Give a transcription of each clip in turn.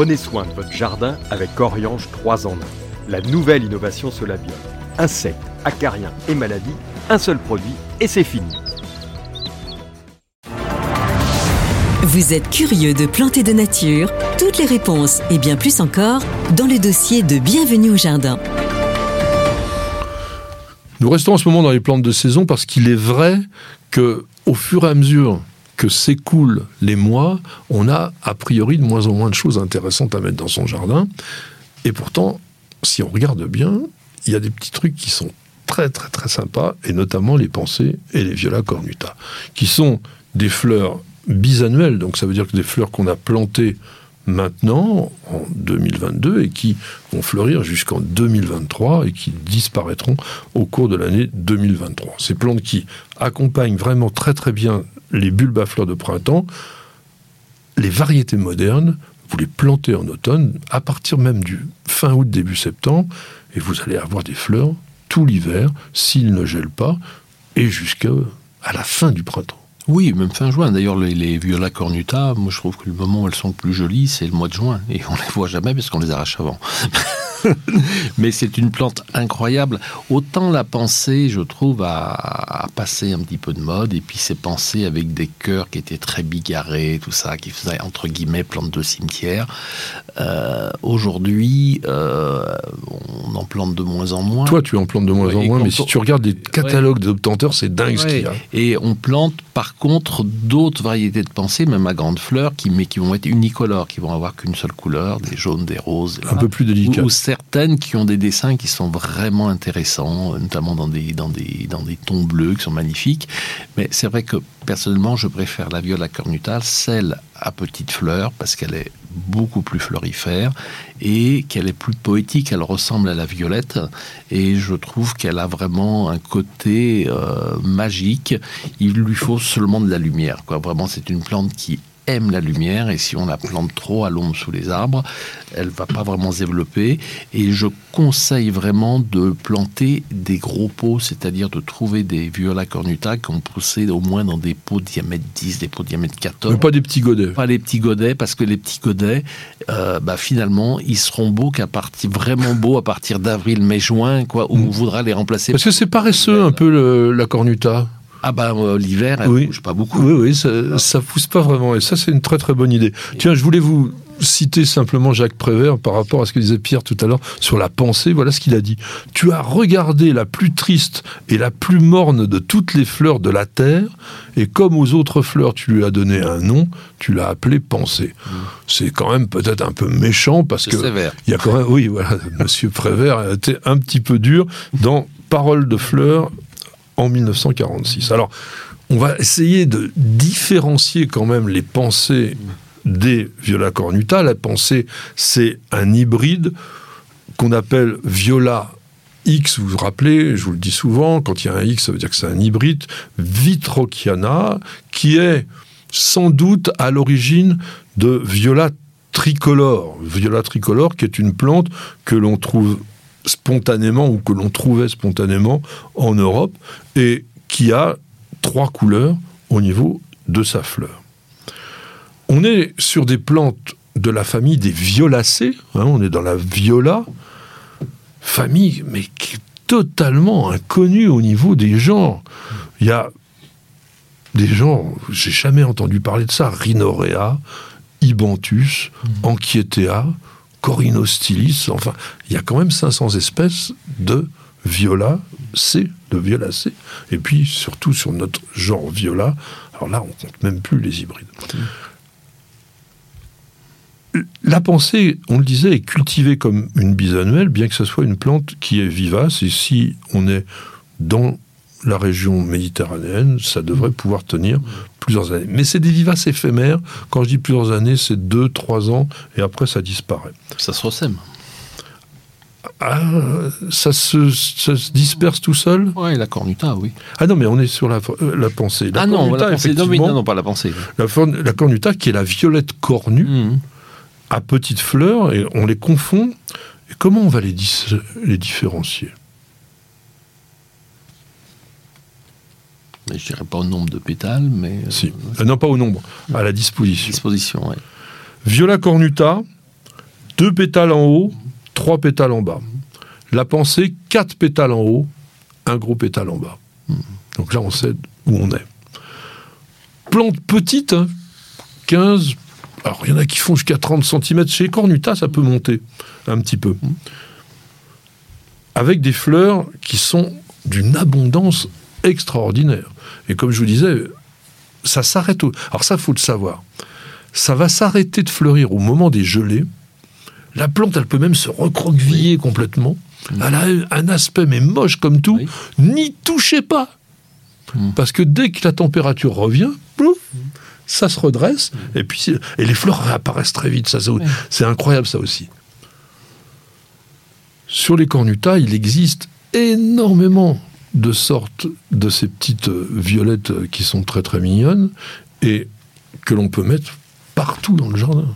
Prenez soin de votre jardin avec Oriange 3 en 1. La nouvelle innovation Solabium. Insectes, acariens et maladies, un seul produit et c'est fini. Vous êtes curieux de planter de nature? Toutes les réponses et bien plus encore dans le dossier de Bienvenue au jardin. Nous restons en ce moment dans les plantes de saison parce qu'il est vrai que au fur et à mesure que s'écoulent les mois, on a a priori de moins en moins de choses intéressantes à mettre dans son jardin. Et pourtant, si on regarde bien, il y a des petits trucs qui sont très très très sympas, et notamment les pensées et les viola cornuta, qui sont des fleurs bisannuelles, donc ça veut dire que des fleurs qu'on a plantées maintenant, en 2022, et qui vont fleurir jusqu'en 2023 et qui disparaîtront au cours de l'année 2023. Ces plantes qui accompagnent vraiment très très bien les bulbes à fleurs de printemps, les variétés modernes, vous les plantez en automne, à partir même du fin août, début septembre, et vous allez avoir des fleurs tout l'hiver, s'ils ne gèlent pas, et jusqu'à la fin du printemps. Oui, même fin juin. D'ailleurs, les, les viola cornuta, moi je trouve que le moment où elles sont plus jolies, c'est le mois de juin. Et on les voit jamais parce qu'on les arrache avant. Mais c'est une plante incroyable. Autant la pensée, je trouve, a, a, passé un petit peu de mode. Et puis ces pensées avec des cœurs qui étaient très bigarrés, tout ça, qui faisaient entre guillemets plante de cimetière. Euh, Aujourd'hui, euh, on en plante de moins en moins. Toi, tu en plantes de moins en moins, mais si tu regardes les catalogues ouais. d'obtenteurs, c'est dingue ouais. ce qu'il y a. Et on plante par contre d'autres variétés de pensées, même à grandes fleurs, qui, mais qui vont être unicolores, qui vont avoir qu'une seule couleur, des jaunes, des roses. Un peu plus délicat. Ou certaines qui ont des dessins qui sont vraiment intéressants, notamment dans des, dans des, dans des tons bleus qui sont magnifiques. Mais c'est vrai que personnellement, je préfère la viola cornuta, celle à petites fleurs, parce qu'elle est beaucoup plus florifère et qu'elle est plus poétique. Elle ressemble à la violette et je trouve qu'elle a vraiment un côté euh, magique. Il lui faut seulement de la lumière. Quoi. Vraiment, c'est une plante qui aime la lumière et si on la plante trop à l'ombre sous les arbres, elle va pas vraiment se développer. Et je conseille vraiment de planter des gros pots, c'est-à-dire de trouver des viola cornuta qui ont poussé au moins dans des pots de diamètre 10, des pots de diamètre 14. Mais pas des petits godets. Pas les petits godets, parce que les petits godets, euh, bah, finalement, ils seront beaux qu'à partir, vraiment beaux à partir d'avril, mai, juin, quoi, où mmh. on voudra les remplacer. Parce que c'est paresseux un peu le, la cornuta. Ah bah euh, l'hiver, elle oui. bouge pas beaucoup. Oui, oui, ça, ça pousse pas vraiment. Et ça, c'est une très très bonne idée. Tiens, je voulais vous citer simplement Jacques Prévert par rapport à ce que disait Pierre tout à l'heure sur la pensée. Voilà ce qu'il a dit. Tu as regardé la plus triste et la plus morne de toutes les fleurs de la terre, et comme aux autres fleurs, tu lui as donné un nom, tu l'as appelé pensée. Mmh. C'est quand même peut-être un peu méchant parce que il y a quand même, oui, voilà, Monsieur Prévert a été un petit peu dur dans Paroles de fleurs en 1946. Alors, on va essayer de différencier quand même les pensées des viola cornuta. La pensée, c'est un hybride qu'on appelle viola X, vous vous rappelez, je vous le dis souvent, quand il y a un X, ça veut dire que c'est un hybride, Vitrociana, qui est sans doute à l'origine de viola tricolore. Viola tricolore, qui est une plante que l'on trouve spontanément ou que l'on trouvait spontanément en Europe et qui a trois couleurs au niveau de sa fleur. On est sur des plantes de la famille des violacées, hein, on est dans la viola, famille mais qui est totalement inconnue au niveau des genres. Il y a des genres, j'ai jamais entendu parler de ça, Rhinorea, Ibanthus, mmh. Corinostylis, enfin, il y a quand même 500 espèces de viola C, de violacées. Et puis, surtout sur notre genre viola, alors là, on compte même plus les hybrides. La pensée, on le disait, est cultivée comme une bisannuelle, bien que ce soit une plante qui est vivace. Et si on est dans la région méditerranéenne, ça devrait pouvoir tenir plusieurs années. Mais c'est des vivaces éphémères. Quand je dis plusieurs années, c'est deux, trois ans, et après ça disparaît. Ça se ressème. Ah, ça, se, ça se disperse tout seul Oui, la cornuta, oui. Ah non, mais on est sur la, euh, la pensée. La ah non, la pensée, non, non, non, pas la pensée. La, la, cornuta, qui est la violette cornue, mmh. à petites fleurs, et on les confond. Et comment on va les, les différencier? Je dirais pas au nombre de pétales, mais... Si. Euh, non, pas au nombre, à la disposition. Disposition, oui. Viola cornuta, deux pétales en haut, trois pétales en bas. La pensée, quatre pétales en haut, un gros pétale en bas. Donc là, on sait où on est. Plante petite, hein, 15, alors il y en a qui font jusqu'à 30 cm. Chez Cornuta, ça peut monter un petit peu. Avec des fleurs qui sont d'une abondance extraordinaire. Et comme je vous disais, ça s'arrête. Au... Alors ça, faut le savoir. Ça va s'arrêter de fleurir au moment des gelées. La plante, elle peut même se recroqueviller complètement. Elle a un aspect mais moche comme tout. N'y touchez pas. Mm. Parce que dès que la température revient, plouf, ça se redresse. Et puis et les fleurs réapparaissent très vite. Ça, ça- C'est incroyable ça aussi. Sur les cornutas, il existe énormément de sortes de ces petites euh, violettes euh, qui sont très très mignonnes et que l'on peut mettre partout dans le jardin.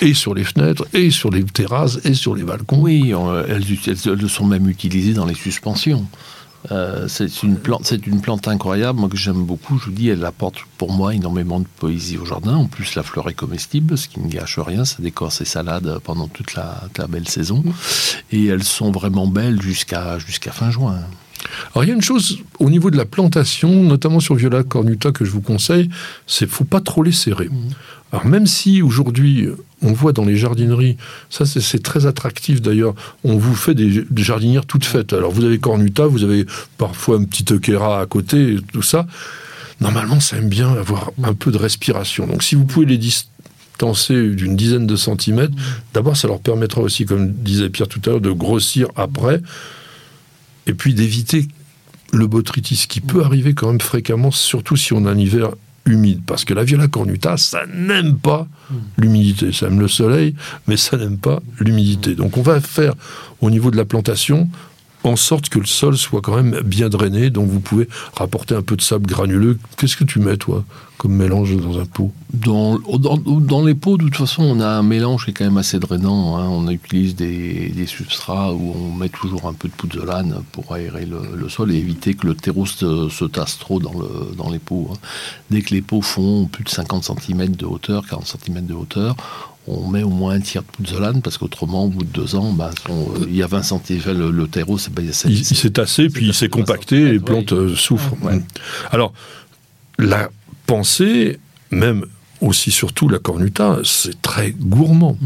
Et sur les fenêtres, et sur les terrasses, et sur les balcons. Oui, on- elles, elles- elles sont même utilisées dans les suspensions. Euh, c'est une plante, c'est une plante incroyable, moi que j'aime beaucoup. Je vous dis, elle apporte pour moi énormément de poésie au jardin. En plus, la fleur est comestible, ce qui ne gâche rien. Ça décore ses salades pendant toute la, toute la belle saison, et elles sont vraiment belles jusqu'à jusqu'à fin juin. Alors il y a une chose au niveau de la plantation, notamment sur Viola cornuta, que je vous conseille, c'est faut pas trop les serrer. Alors même si aujourd'hui on voit dans les jardineries, ça c'est- très attractif d'ailleurs, on vous fait des, des jardinières toutes faites. Alors vous avez cornuta, vous avez parfois un petit euchera à côté, tout ça. Normalement ça aime bien avoir un peu de respiration. Donc si vous pouvez les distancer d'une dizaine de centimètres, d'abord ça leur permettra aussi, comme disait Pierre tout à l'heure, de grossir après et puis d'éviter le botrytis qui peut arriver quand même fréquemment, surtout si on a un hiver humide. Parce que la viola cornuta, ça n'aime pas l'humidité. Ça aime le soleil, mais ça n'aime pas l'humidité. Donc on va faire au niveau de la plantation en sorte que le sol soit quand même bien drainé. Donc vous pouvez rapporter un peu de sable granuleux. Qu'est-ce que tu mets, toi, comme mélange dans un pot? Dans, les pots, de toute façon, on a un mélange qui est quand même assez drainant. hein. On utilise des, substrats où on met toujours un peu de pouzzolane pour aérer le, sol et éviter que le terreau se, se tasse trop dans les pots. hein. Dès que les pots font plus de 50 cm de hauteur, 40 cm de hauteur, on met au moins un tiers de pouzzolane parce qu'autrement, au bout de deux ans, bah, son- il y a 20 cm, le, le terreau, c'est pas Il, il s'est tassé, puis il s'est compacté, et les plantes euh, souffrent. Ouais. Alors, la pensée, même aussi surtout la cornuta, c'est très gourmand.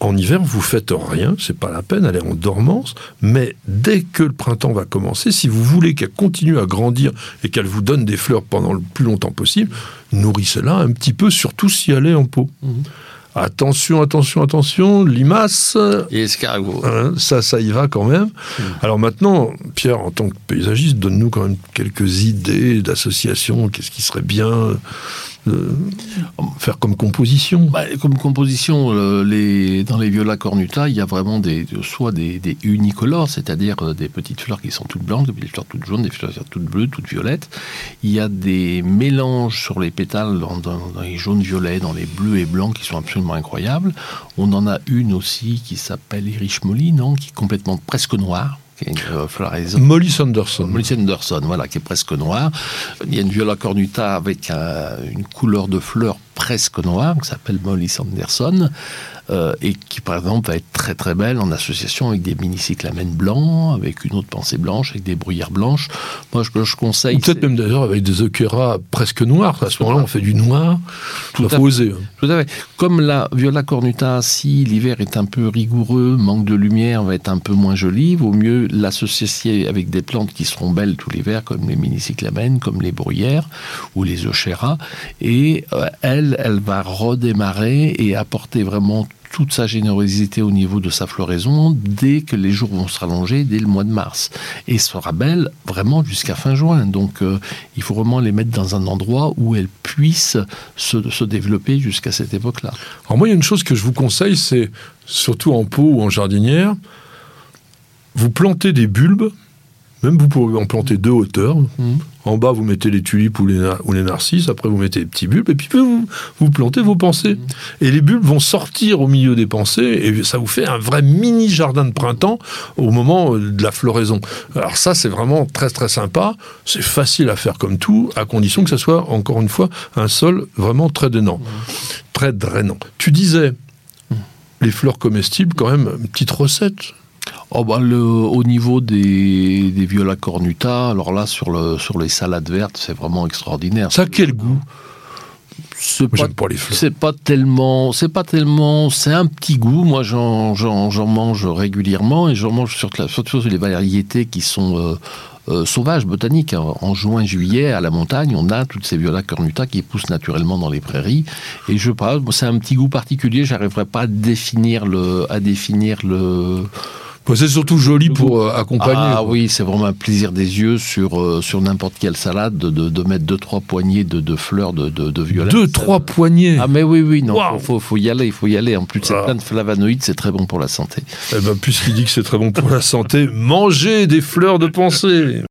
En hiver, vous faites rien, c'est pas la peine, elle est en dormance, mais dès que le printemps va commencer, si vous voulez qu'elle continue à grandir et qu'elle vous donne des fleurs pendant le plus longtemps possible, nourrissez-la un petit peu, surtout si elle est en pot. Attention, attention, attention, limaces, Et escargot. Hein, ça, ça y va quand même. Alors maintenant, Pierre, en tant que paysagiste, donne-nous quand même quelques idées d'associations. Qu'est-ce qui serait bien? Faire comme composition Bah, comme composition, euh, dans les viola cornuta, il y a vraiment des, soit des, unicolores, c'est-à-dire euh, des petites fleurs qui sont toutes blanches, des petites fleurs toutes jaunes, des fleurs toutes bleues, toutes violettes. Il y a des mélanges sur les pétales dans, les jaunes violets, dans les bleus et blancs qui sont absolument incroyables. On en a une aussi qui s'appelle Irish Molly, non, qui est complètement presque noire, qui une euh, floraison. Molly Sanderson. Molly Anderson, voilà, qui est presque noire. Il y a une viola cornuta avec un- une couleur de fleur presque noire, qui s'appelle Molly Sanderson, euh, et qui, par exemple, va être très très belle en association avec des mini-cyclamènes blancs, avec une autre pensée blanche, avec des bruyères blanches. Moi, que je conseille... Peut-être même d'ailleurs avec des eucheras presque noirs. À ce moment-là, on fait du noir. Tout à fait. oser. Tout à fait. Comme la Viola cornuta, si l'hiver est un peu rigoureux, manque de lumière, va être un peu moins jolie, vaut mieux l'associer avec des plantes qui seront belles tout l'hiver, comme les mini-cyclamènes, comme les bruyères ou les eucheras. Et euh, elle, elle va redémarrer et apporter vraiment toute sa générosité au niveau de sa floraison dès que les jours vont se rallonger, dès le mois de mars. Et sera belle vraiment jusqu'à fin juin. Donc euh, il faut vraiment les mettre dans un endroit où elles puissent se, se développer jusqu'à cette époque-là. Alors moi, il y a une chose que je vous conseille, c'est surtout en pot ou en jardinière, vous plantez des bulbes, même vous pouvez en planter deux hauteurs. En bas, vous mettez les tulipes ou les, na- ou les narcisses, après vous mettez les petits bulbes, et puis vous, vous plantez vos pensées. Et les bulbes vont sortir au milieu des pensées, et ça vous fait un vrai mini jardin de printemps au moment euh, de la floraison. Alors ça, c'est vraiment très très sympa, c'est facile à faire comme tout, à condition que ça soit, encore une fois, un sol vraiment très drainant. Très drainant. Tu disais, les fleurs comestibles, quand même, une petite recette. Oh bah le, au niveau des, des viola cornuta, alors là sur, le, sur les salades vertes, c'est vraiment extraordinaire. Ça a quel goût? C'est pas, les c'est pas tellement, c'est pas tellement, c'est un petit goût. Moi, j'en, mange régulièrement et j'en mange surtout, surtout sur les variétés qui sont euh, euh, sauvages, botaniques. En, en juin, juillet, à la montagne, on a toutes ces viola cornuta qui poussent naturellement dans les prairies. Et je pas, c'est un petit goût particulier. J'arriverai pas à définir le, à définir le. C'est surtout joli pour euh, accompagner. Ah quoi. oui, c'est vraiment un plaisir des yeux sur, euh, sur n'importe quelle salade de, de, de mettre deux, trois poignées de, de fleurs de, de, de violet. Deux, trois poignées. Ah mais oui, oui, non, faut, faut, faut y aller, il faut y aller. En plus, c'est Ah. plein de flavonoïdes, c'est très bon pour la santé. Eh ben, puisqu'il dit que c'est très bon pour la santé, mangez des fleurs de pensée.